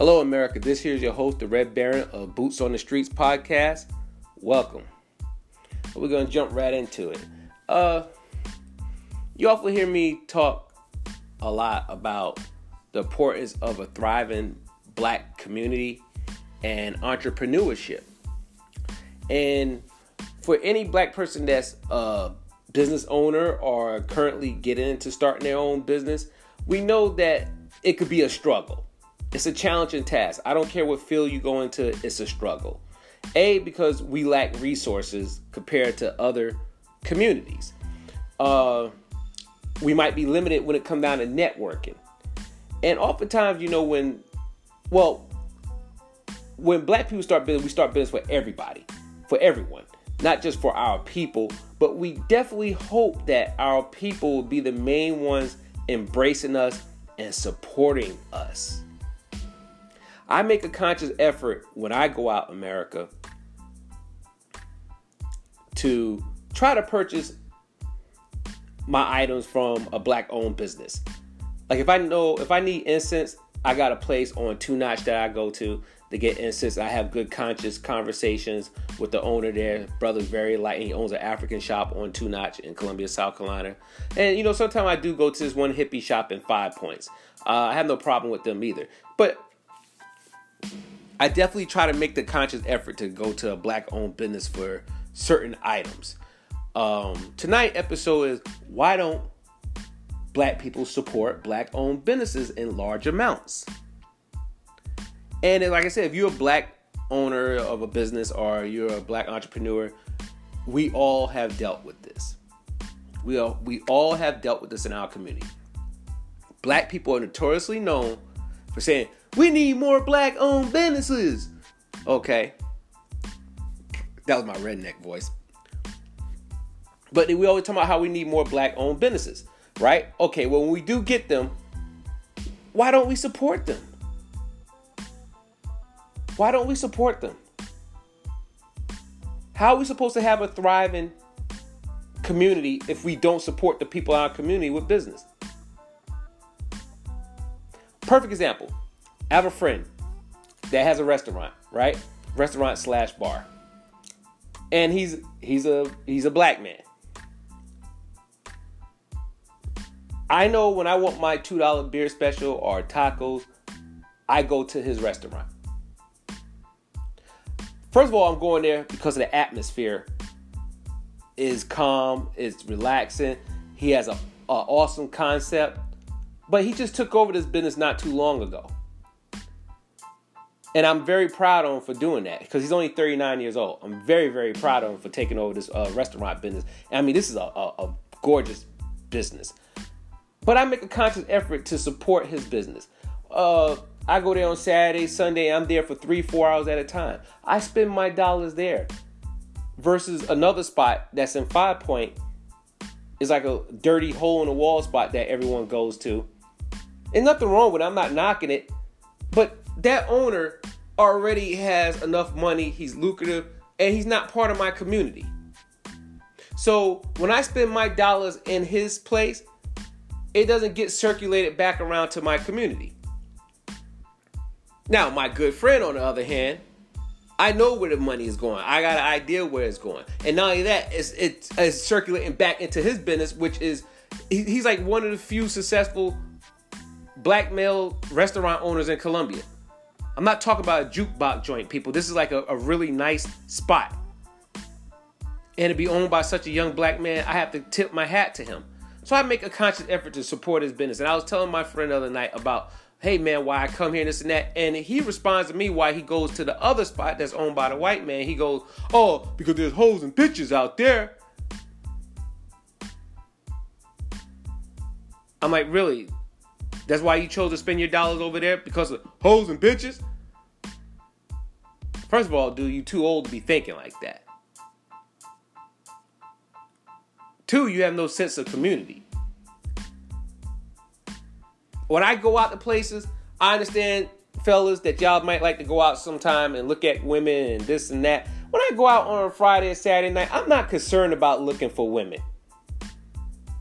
Hello, America. This here is your host, the Red Baron of Boots on the Streets podcast. Welcome. We're gonna jump right into it. Uh, you often hear me talk a lot about the importance of a thriving black community and entrepreneurship. And for any black person that's a business owner or currently getting into starting their own business, we know that it could be a struggle. It's a challenging task. I don't care what field you go into, it's a struggle. A, because we lack resources compared to other communities. Uh, we might be limited when it comes down to networking. And oftentimes, you know, when, well, when black people start business, we start business for everybody, for everyone, not just for our people, but we definitely hope that our people will be the main ones embracing us and supporting us. I make a conscious effort when I go out America to try to purchase my items from a black owned business. Like if I know if I need incense, I got a place on Two Notch that I go to to get incense. I have good conscious conversations with the owner there. Brother's very light. He owns an African shop on Two Notch in Columbia, South Carolina. And you know, sometimes I do go to this one hippie shop in Five Points. Uh, I have no problem with them either. But I definitely try to make the conscious effort to go to a black owned business for certain items. Um, tonight episode is why don't black people support black owned businesses in large amounts? And like I said, if you're a black owner of a business or you're a black entrepreneur, we all have dealt with this. We all, we all have dealt with this in our community. Black people are notoriously known for saying, we need more black owned businesses. Okay. That was my redneck voice. But we always talk about how we need more black owned businesses, right? Okay, well, when we do get them, why don't we support them? Why don't we support them? How are we supposed to have a thriving community if we don't support the people in our community with business? Perfect example. I have a friend that has a restaurant, right? Restaurant slash bar. And he's he's a he's a black man. I know when I want my $2 beer special or tacos, I go to his restaurant. First of all, I'm going there because the atmosphere is calm, it's relaxing. He has a awesome concept, but he just took over this business not too long ago. And I'm very proud of him for doing that because he's only 39 years old. I'm very, very proud of him for taking over this uh, restaurant business. And I mean, this is a, a, a gorgeous business. But I make a conscious effort to support his business. Uh, I go there on Saturday, Sunday. I'm there for three, four hours at a time. I spend my dollars there. Versus another spot that's in Five Point is like a dirty hole in the wall spot that everyone goes to. And nothing wrong with it. I'm not knocking it. But that owner already has enough money. He's lucrative and he's not part of my community. So when I spend my dollars in his place, it doesn't get circulated back around to my community. Now, my good friend, on the other hand, I know where the money is going. I got an idea where it's going, and not only that, it's it's, it's circulating back into his business, which is he, he's like one of the few successful black male restaurant owners in Columbia. I'm not talking about a jukebox joint, people. This is like a, a really nice spot, and to be owned by such a young black man, I have to tip my hat to him. So I make a conscious effort to support his business. And I was telling my friend the other night about hey man, why I come here and this and that. And he responds to me why he goes to the other spot that's owned by the white man. He goes, oh, because there's hoes and bitches out there. I'm like, really? That's why you chose to spend your dollars over there because of hoes and bitches? First of all, dude, you too old to be thinking like that. Two, you have no sense of community when I go out to places, I understand, fellas, that y'all might like to go out sometime and look at women and this and that. When I go out on a Friday or Saturday night, I'm not concerned about looking for women.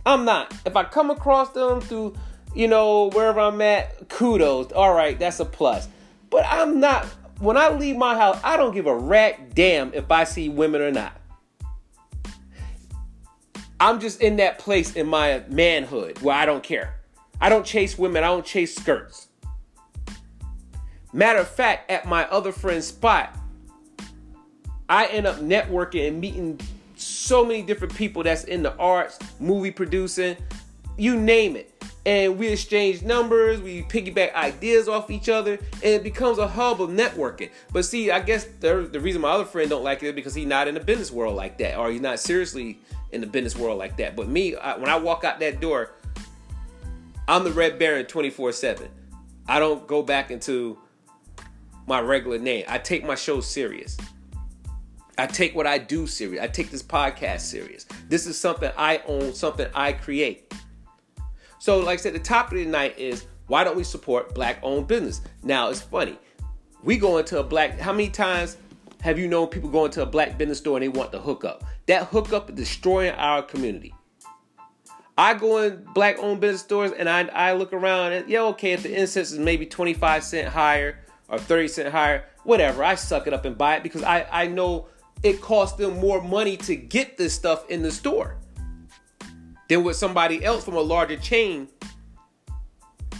I'm not. If I come across them through, you know, wherever I'm at, kudos. All right, that's a plus. But I'm not, when I leave my house, I don't give a rat damn if I see women or not. I'm just in that place in my manhood where I don't care. I don't chase women, I don't chase skirts. Matter of fact, at my other friend's spot, I end up networking and meeting so many different people that's in the arts, movie producing, you name it. And we exchange numbers, we piggyback ideas off each other, and it becomes a hub of networking. But see, I guess the, the reason my other friend don't like it is because he's not in the business world like that, or he's not seriously in the business world like that. But me, I, when I walk out that door, I'm the Red Baron 24 7. I don't go back into my regular name. I take my show serious. I take what I do serious. I take this podcast serious. This is something I own, something I create. So, like I said, the topic of the night is why don't we support black owned business? Now, it's funny. We go into a black, how many times have you known people go into a black business store and they want the hookup? That hookup is destroying our community. I go in black owned business stores and I, I look around and yeah, okay, if the incense is maybe 25 cent higher, or 30 cent higher, whatever. I suck it up and buy it because I, I know it costs them more money to get this stuff in the store than what somebody else from a larger chain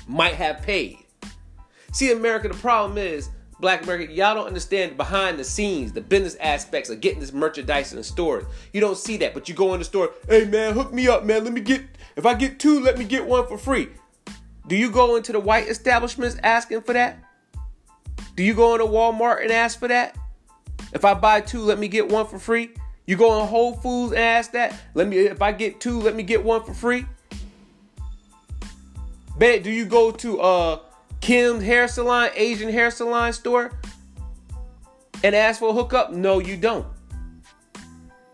might have paid. See, America, the problem is, Black America, y'all don't understand behind the scenes, the business aspects of getting this merchandise in the store. You don't see that, but you go in the store, hey man, hook me up, man. Let me get, if I get two, let me get one for free. Do you go into the white establishments asking for that? Do you go into Walmart and ask for that? If I buy two, let me get one for free. You go in Whole Foods and ask that. Let me if I get two, let me get one for free. Bet do you go to uh Kim's hair salon, Asian hair salon store and ask for a hookup? No, you don't.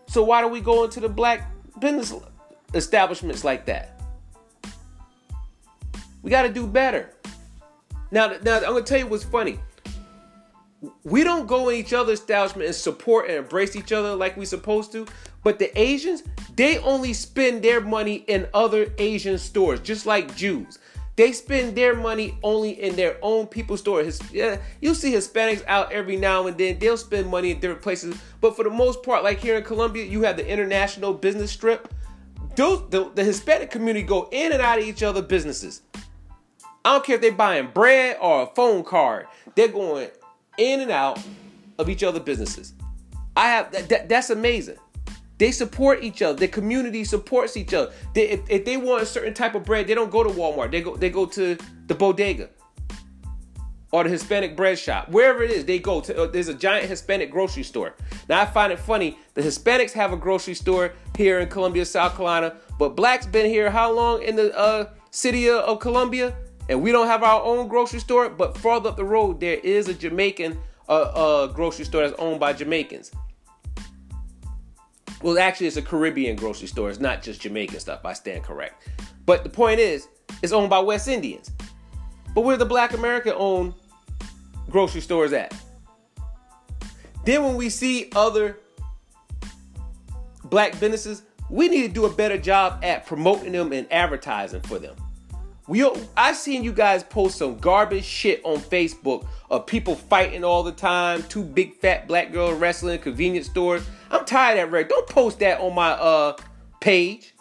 So why do we go into the black business establishments like that? We got to do better. Now, now I'm gonna tell you what's funny we don't go in each other's establishment and support and embrace each other like we supposed to. But the Asians, they only spend their money in other Asian stores, just like Jews. They spend their money only in their own people's store. His, yeah, you'll see Hispanics out every now and then. They'll spend money in different places. But for the most part, like here in Columbia, you have the international business strip. Those the, the Hispanic community go in and out of each other businesses. I don't care if they're buying bread or a phone card. They're going in and out of each other businesses. I have that, that that's amazing. They support each other. The community supports each other. They, if, if they want a certain type of bread, they don't go to Walmart. They go they go to the bodega or the Hispanic bread shop. Wherever it is, they go to. Uh, there's a giant Hispanic grocery store. Now I find it funny. The Hispanics have a grocery store here in Columbia, South Carolina, but blacks been here how long in the uh, city of Columbia? And we don't have our own grocery store, but farther up the road there is a Jamaican uh, uh, grocery store that's owned by Jamaicans. Well, actually, it's a Caribbean grocery store. It's not just Jamaican stuff. I stand correct. But the point is, it's owned by West Indians. But where the Black American owned grocery stores at? Then when we see other black businesses, we need to do a better job at promoting them and advertising for them. We I seen you guys post some garbage shit on Facebook of people fighting all the time, two big fat black girls wrestling convenience stores. I'm tired of that. Don't post that on my uh page.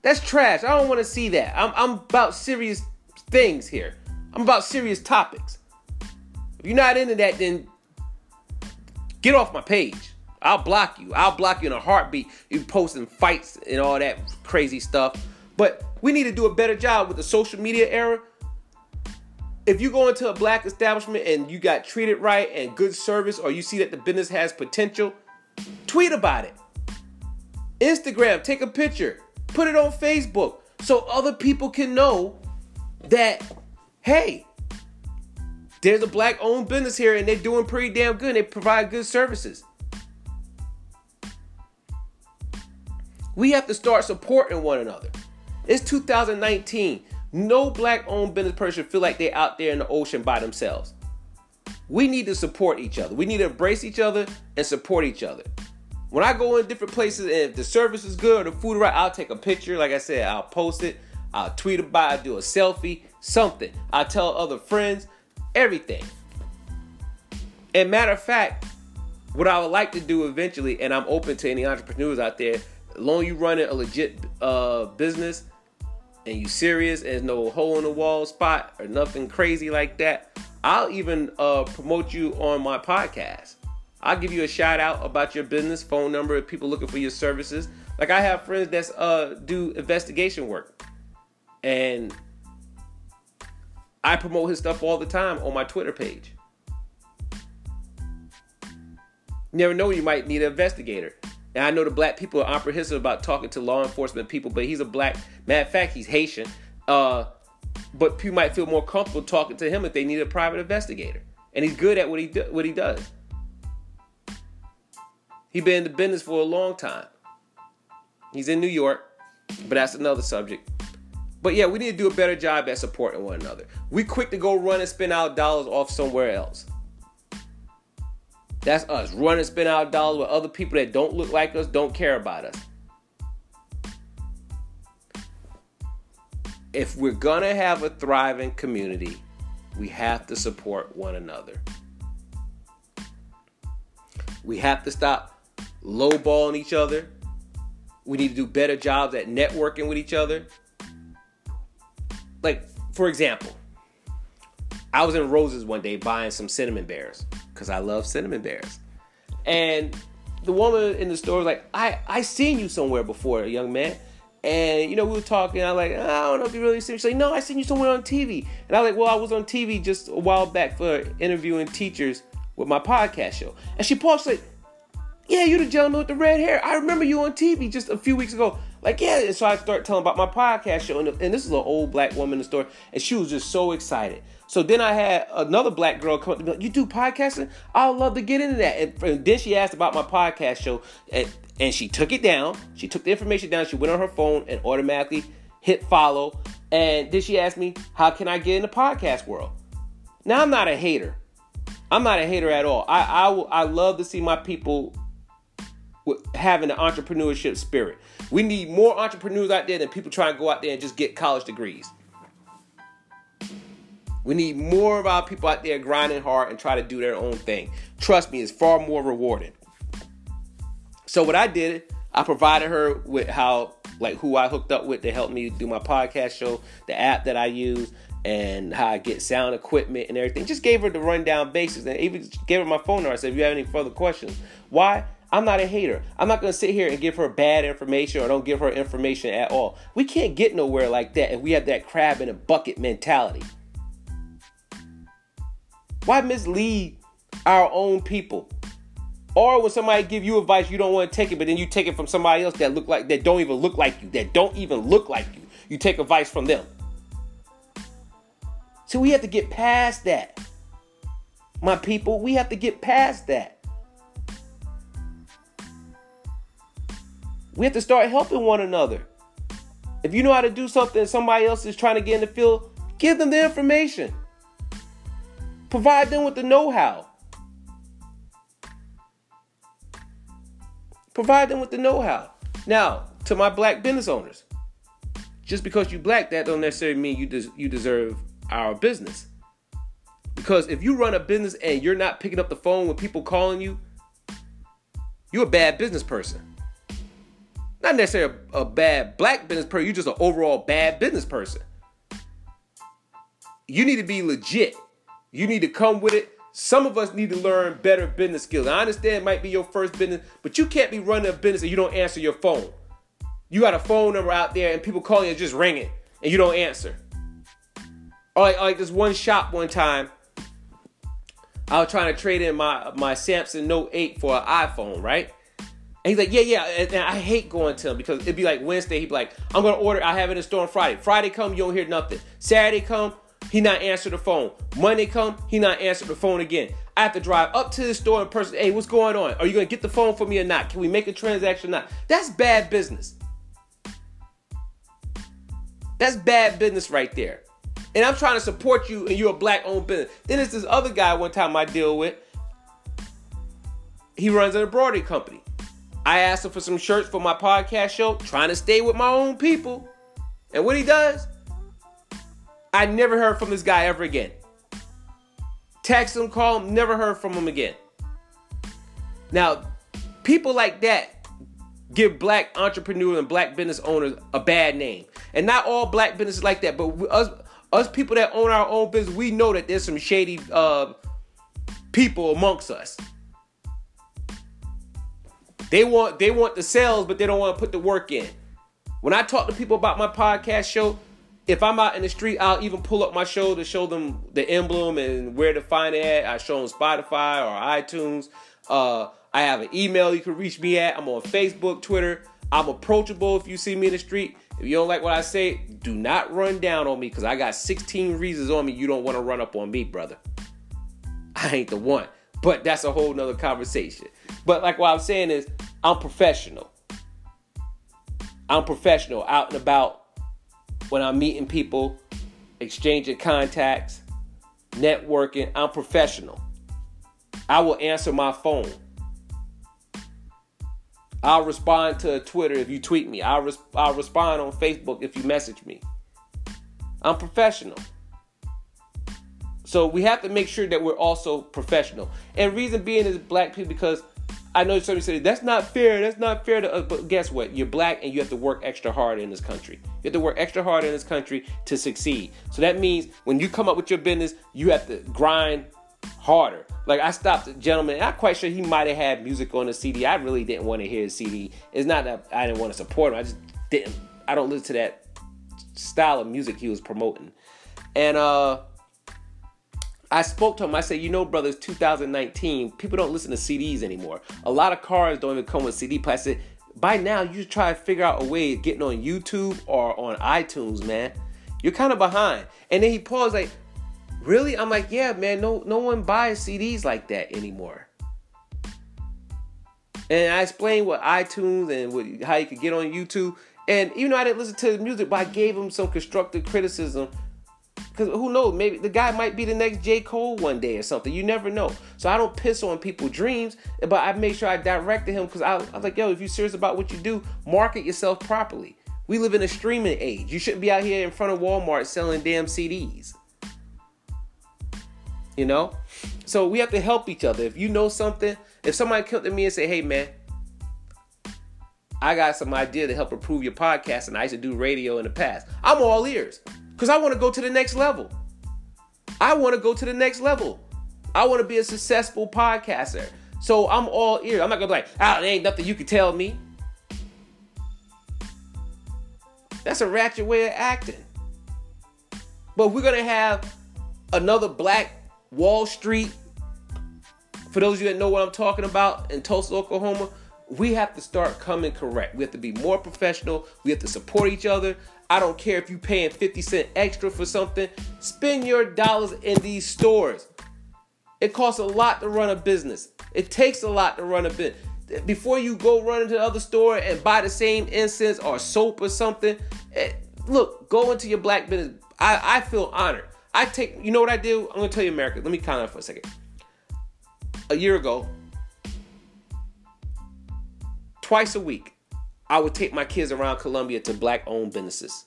That's trash. I don't want to see that. I'm I'm about serious things here. I'm about serious topics. If you're not into that, then get off my page. I'll block you. I'll block you in a heartbeat. You posting fights and all that crazy stuff. But we need to do a better job with the social media era. If you go into a black establishment and you got treated right and good service, or you see that the business has potential, tweet about it. Instagram, take a picture, put it on Facebook so other people can know that, hey, there's a black owned business here and they're doing pretty damn good. they provide good services. We have to start supporting one another. It's 2019. No black owned business person feel like they're out there in the ocean by themselves. We need to support each other. We need to embrace each other and support each other. When I go in different places and if the service is good or the food right, I'll take a picture. Like I said, I'll post it. I'll tweet about it, do a selfie, something. I'll tell other friends. everything. And matter of fact, what I would like to do eventually, and I'm open to any entrepreneurs out there, long you running a legit uh, business and you serious and no hole in the wall spot or nothing crazy like that, I'll even uh, promote you on my podcast. I'll give you a shout out about your business, phone number, if people looking for your services. Like I have friends that uh, do investigation work, and I promote his stuff all the time on my Twitter page. Never know, you might need an investigator. And I know the black people are apprehensive about talking to law enforcement people, but he's a black. Matter of fact, he's Haitian. Uh, but people might feel more comfortable talking to him if they need a private investigator, and he's good at what he do, what he does. He's been in the business for a long time. He's in New York, but that's another subject. But yeah, we need to do a better job at supporting one another. We quick to go run and spend our dollars off somewhere else. That's us. Run and spend our dollars with other people that don't look like us, don't care about us. If we're gonna have a thriving community, we have to support one another. We have to stop lowballing each other. We need to do better jobs at networking with each other. Like, for example, I was in Roses one day buying some cinnamon bears because I love cinnamon bears. And the woman in the store was like, I, I seen you somewhere before, young man. And you know, we were talking. I like, I don't know if you really seen me. She's like, No, I seen you somewhere on TV. And I was like, Well, I was on TV just a while back for interviewing teachers with my podcast show. And she paused, like, Yeah, you the gentleman with the red hair. I remember you on TV just a few weeks ago. Like, yeah. And so I start telling about my podcast show. And, and this is an old black woman in the store. And she was just so excited. So then I had another black girl come up to me, you do podcasting? I would love to get into that. And, and then she asked about my podcast show, and, and she took it down. She took the information down. She went on her phone and automatically hit follow. And then she asked me, how can I get in the podcast world? Now I'm not a hater. I'm not a hater at all. I I, I love to see my people having an entrepreneurship spirit. We need more entrepreneurs out there than people trying to go out there and just get college degrees. We need more of our people out there grinding hard and try to do their own thing. Trust me, it's far more rewarding. So what I did, I provided her with how like who I hooked up with to help me do my podcast show, the app that I use, and how I get sound equipment and everything. Just gave her the rundown basics and even gave her my phone number. I said, if you have any further questions, why? I'm not a hater. I'm not going to sit here and give her bad information or don't give her information at all. We can't get nowhere like that if we have that crab in a bucket mentality. Why mislead our own people? Or when somebody give you advice, you don't want to take it, but then you take it from somebody else that look like that don't even look like you, that don't even look like you. You take advice from them. So we have to get past that. My people, we have to get past that. We have to start helping one another. If you know how to do something somebody else is trying to get in the field, give them the information. Provide them with the know how. Provide them with the know how. Now, to my black business owners, just because you black, that don't necessarily mean you des- you deserve our business. Because if you run a business and you're not picking up the phone when people calling you, you're a bad business person. Not necessarily a, a bad black business person, you're just an overall bad business person. You need to be legit. You need to come with it. Some of us need to learn better business skills. I understand it might be your first business, but you can't be running a business and you don't answer your phone. You got a phone number out there and people calling you and just ringing and you don't answer. Or like, like this one shop one time, I was trying to trade in my my Samsung Note 8 for an iPhone, right? And he's like, yeah, yeah. And, and I hate going to him because it'd be like Wednesday. He'd be like, I'm gonna order. I have it in store on Friday. Friday come, you don't hear nothing. Saturday come, he not answer the phone. Monday come, he not answer the phone again. I have to drive up to the store in person. Hey, what's going on? Are you gonna get the phone for me or not? Can we make a transaction or not? That's bad business. That's bad business right there. And I'm trying to support you and you're a black owned business. Then there's this other guy one time I deal with. He runs an embroidery company. I asked him for some shirts for my podcast show, trying to stay with my own people. And what he does, I never heard from this guy ever again. text him, call them, never heard from him again. Now, people like that give black entrepreneurs and black business owners a bad name. And not all black businesses like that, but us us people that own our own business, we know that there's some shady uh, people amongst us. They want they want the sales, but they don't want to put the work in. When I talk to people about my podcast show, if I'm out in the street, I'll even pull up my show to show them the emblem and where to find it at. I show them Spotify or iTunes. Uh, I have an email you can reach me at. I'm on Facebook, Twitter. I'm approachable if you see me in the street. If you don't like what I say, do not run down on me because I got 16 reasons on me you don't want to run up on me, brother. I ain't the one. But that's a whole nother conversation. But like what I'm saying is, I'm professional. I'm professional out and about when I'm meeting people, exchanging contacts, networking. I'm professional. I will answer my phone. I'll respond to Twitter if you tweet me. I'll, res- I'll respond on Facebook if you message me. I'm professional. So we have to make sure that we're also professional. And reason being is black people because I know somebody said that's not fair. That's not fair to us. But guess what? You're black and you have to work extra hard in this country. You have to work extra hard in this country to succeed. So that means when you come up with your business, you have to grind harder. Like I stopped a gentleman. I'm quite sure he might have had music on the CD. I really didn't want to hear his CD. It's not that I didn't want to support him. I just didn't. I don't listen to that style of music he was promoting. And uh I spoke to him. I said, you know, brothers, 2019, people don't listen to CDs anymore. A lot of cars don't even come with CD players. I said, by now, you should try to figure out a way of getting on YouTube or on iTunes, man. You're kind of behind. And then he paused, like, really? I'm like, yeah, man. No, no one buys CDs like that anymore. And I explained what iTunes and what, how you could get on YouTube. And even though I didn't listen to the music, but I gave him some constructive criticism because who knows? Maybe the guy might be the next J. Cole one day or something. You never know. So I don't piss on people's dreams, but I make sure I directed him because I, I was like, yo, if you're serious about what you do, market yourself properly. We live in a streaming age. You shouldn't be out here in front of Walmart selling damn CDs. You know? So we have to help each other. If you know something, if somebody come to me and say, hey man, I got some idea to help improve your podcast, and I used to do radio in the past. I'm all ears. Because I want to go to the next level. I want to go to the next level. I want to be a successful podcaster. So I'm all ears. I'm not gonna be like, ah, there ain't nothing you can tell me. That's a ratchet way of acting. But we're gonna have another black Wall Street. For those of you that know what I'm talking about in Tulsa, Oklahoma, we have to start coming correct. We have to be more professional. We have to support each other. I don't care if you're paying 50 cent extra for something. Spend your dollars in these stores. It costs a lot to run a business. It takes a lot to run a business. Before you go run into the other store and buy the same incense or soap or something, eh, look, go into your black business. I, I feel honored. I take, you know what I do? I'm gonna tell you, America. Let me comment for a second. A year ago, twice a week, I would take my kids around Columbia to black owned businesses.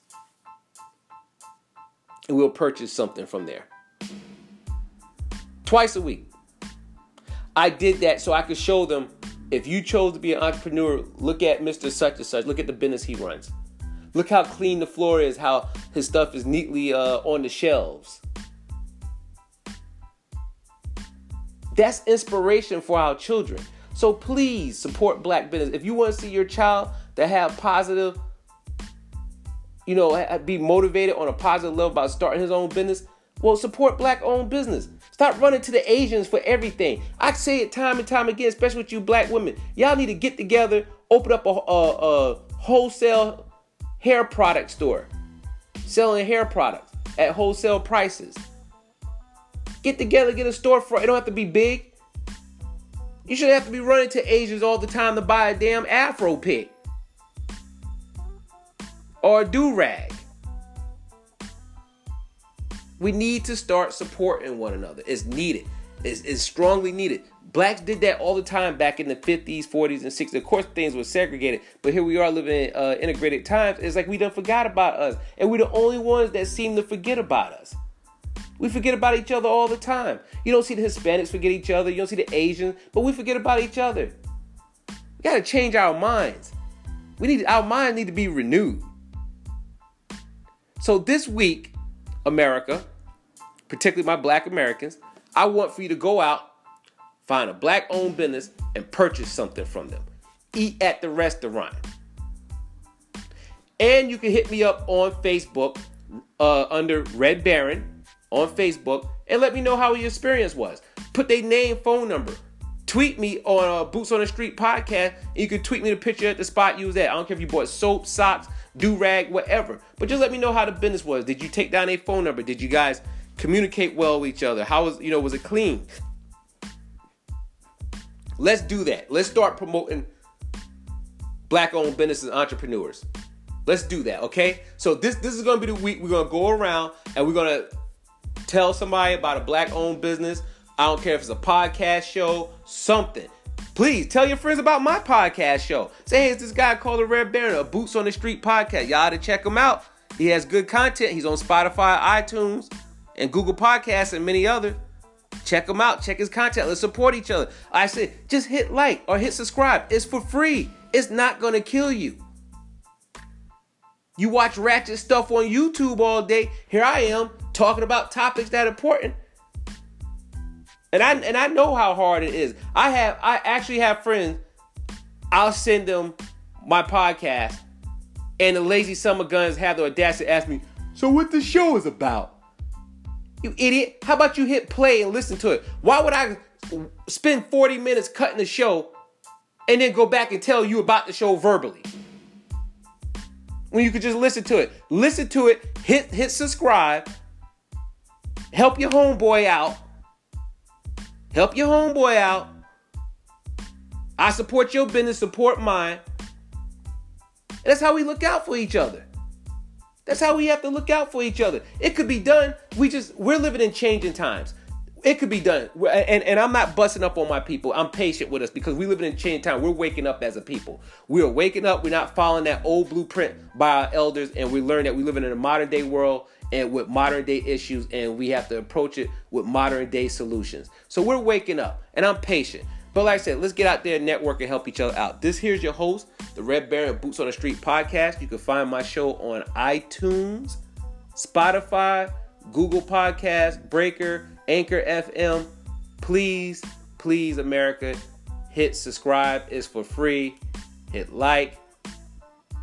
And we'll purchase something from there. Twice a week. I did that so I could show them if you chose to be an entrepreneur, look at Mr. Such and Such, look at the business he runs. Look how clean the floor is, how his stuff is neatly uh, on the shelves. That's inspiration for our children. So please support black business. If you want to see your child that have positive, you know, be motivated on a positive level about starting his own business, well, support black owned business. Stop running to the Asians for everything. I say it time and time again, especially with you black women. Y'all need to get together, open up a, a, a wholesale hair product store, selling hair products at wholesale prices. Get together, get a storefront. It don't have to be big. You should have to be running to Asians all the time to buy a damn Afro pick or a do rag. We need to start supporting one another. It's needed. It's, it's, strongly needed. Blacks did that all the time back in the 50s, 40s, and 60s. Of course, things were segregated, but here we are living in uh, integrated times. It's like we done forgot about us, and we're the only ones that seem to forget about us. We forget about each other all the time. You don't see the Hispanics forget each other. You don't see the Asians, but we forget about each other. We gotta change our minds. We need our minds need to be renewed. So this week, America, particularly my black Americans, I want for you to go out, find a black owned business, and purchase something from them. Eat at the restaurant. And you can hit me up on Facebook uh, under Red Baron on Facebook and let me know how your experience was. Put their name, phone number. Tweet me on uh, Boots on the Street podcast. and you can tweet me the picture at the spot you was at. I don't care if you bought soap, socks, do rag, whatever. But just let me know how the business was. Did you take down a phone number? Did you guys communicate well with each other? How was you know was it clean? Let's do that. Let's start promoting black-owned businesses, entrepreneurs. Let's do that, okay? So this this is gonna be the week we're gonna go around and we're gonna tell somebody about a black-owned business. I don't care if it's a podcast show, something. Please tell your friends about my podcast show. Say, hey, it's this guy called the Red Baron, a Boots on the Street podcast. Y'all ought to check him out. He has good content. He's on Spotify, iTunes, and Google Podcasts, and many others. Check him out. Check his content. Let's support each other. I said, just hit like or hit subscribe. It's for free. It's not gonna kill you. You watch ratchet stuff on YouTube all day. Here I am talking about topics that important. And I and I know how hard it is. I have I actually have friends. I'll send them my podcast, and the lazy summer guns have the audacity to ask me, "So what the show is about?" You idiot! How about you hit play and listen to it? Why would I spend 40 minutes cutting the show and then go back and tell you about the show verbally? when you could just listen to it. Listen to it, hit hit subscribe, help your homeboy out. Help your homeboy out. I support your business, support mine. And that's how we look out for each other. That's how we have to look out for each other. It could be done. We just we're living in changing times it could be done. And, and I'm not busting up on my people. I'm patient with us because we live in a chain. We're waking up as a people. We are waking up. We're not following that old blueprint by our elders. And we learn that we live in a modern day world and with modern day issues. And we have to approach it with modern day solutions. So we're waking up and I'm patient. But like I said, let's get out there network and help each other out. This here's your host, the Red Baron Boots on the Street podcast. You can find my show on iTunes, Spotify, Google Podcast, Breaker, Anchor FM. Please, please, America, hit subscribe. It's for free. Hit like.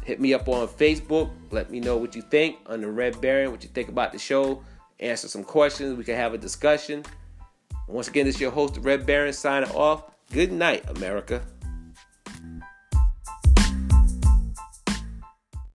Hit me up on Facebook. Let me know what you think on the Red Baron, what you think about the show. Answer some questions. We can have a discussion. Once again, this is your host, Red Baron, signing off. Good night, America.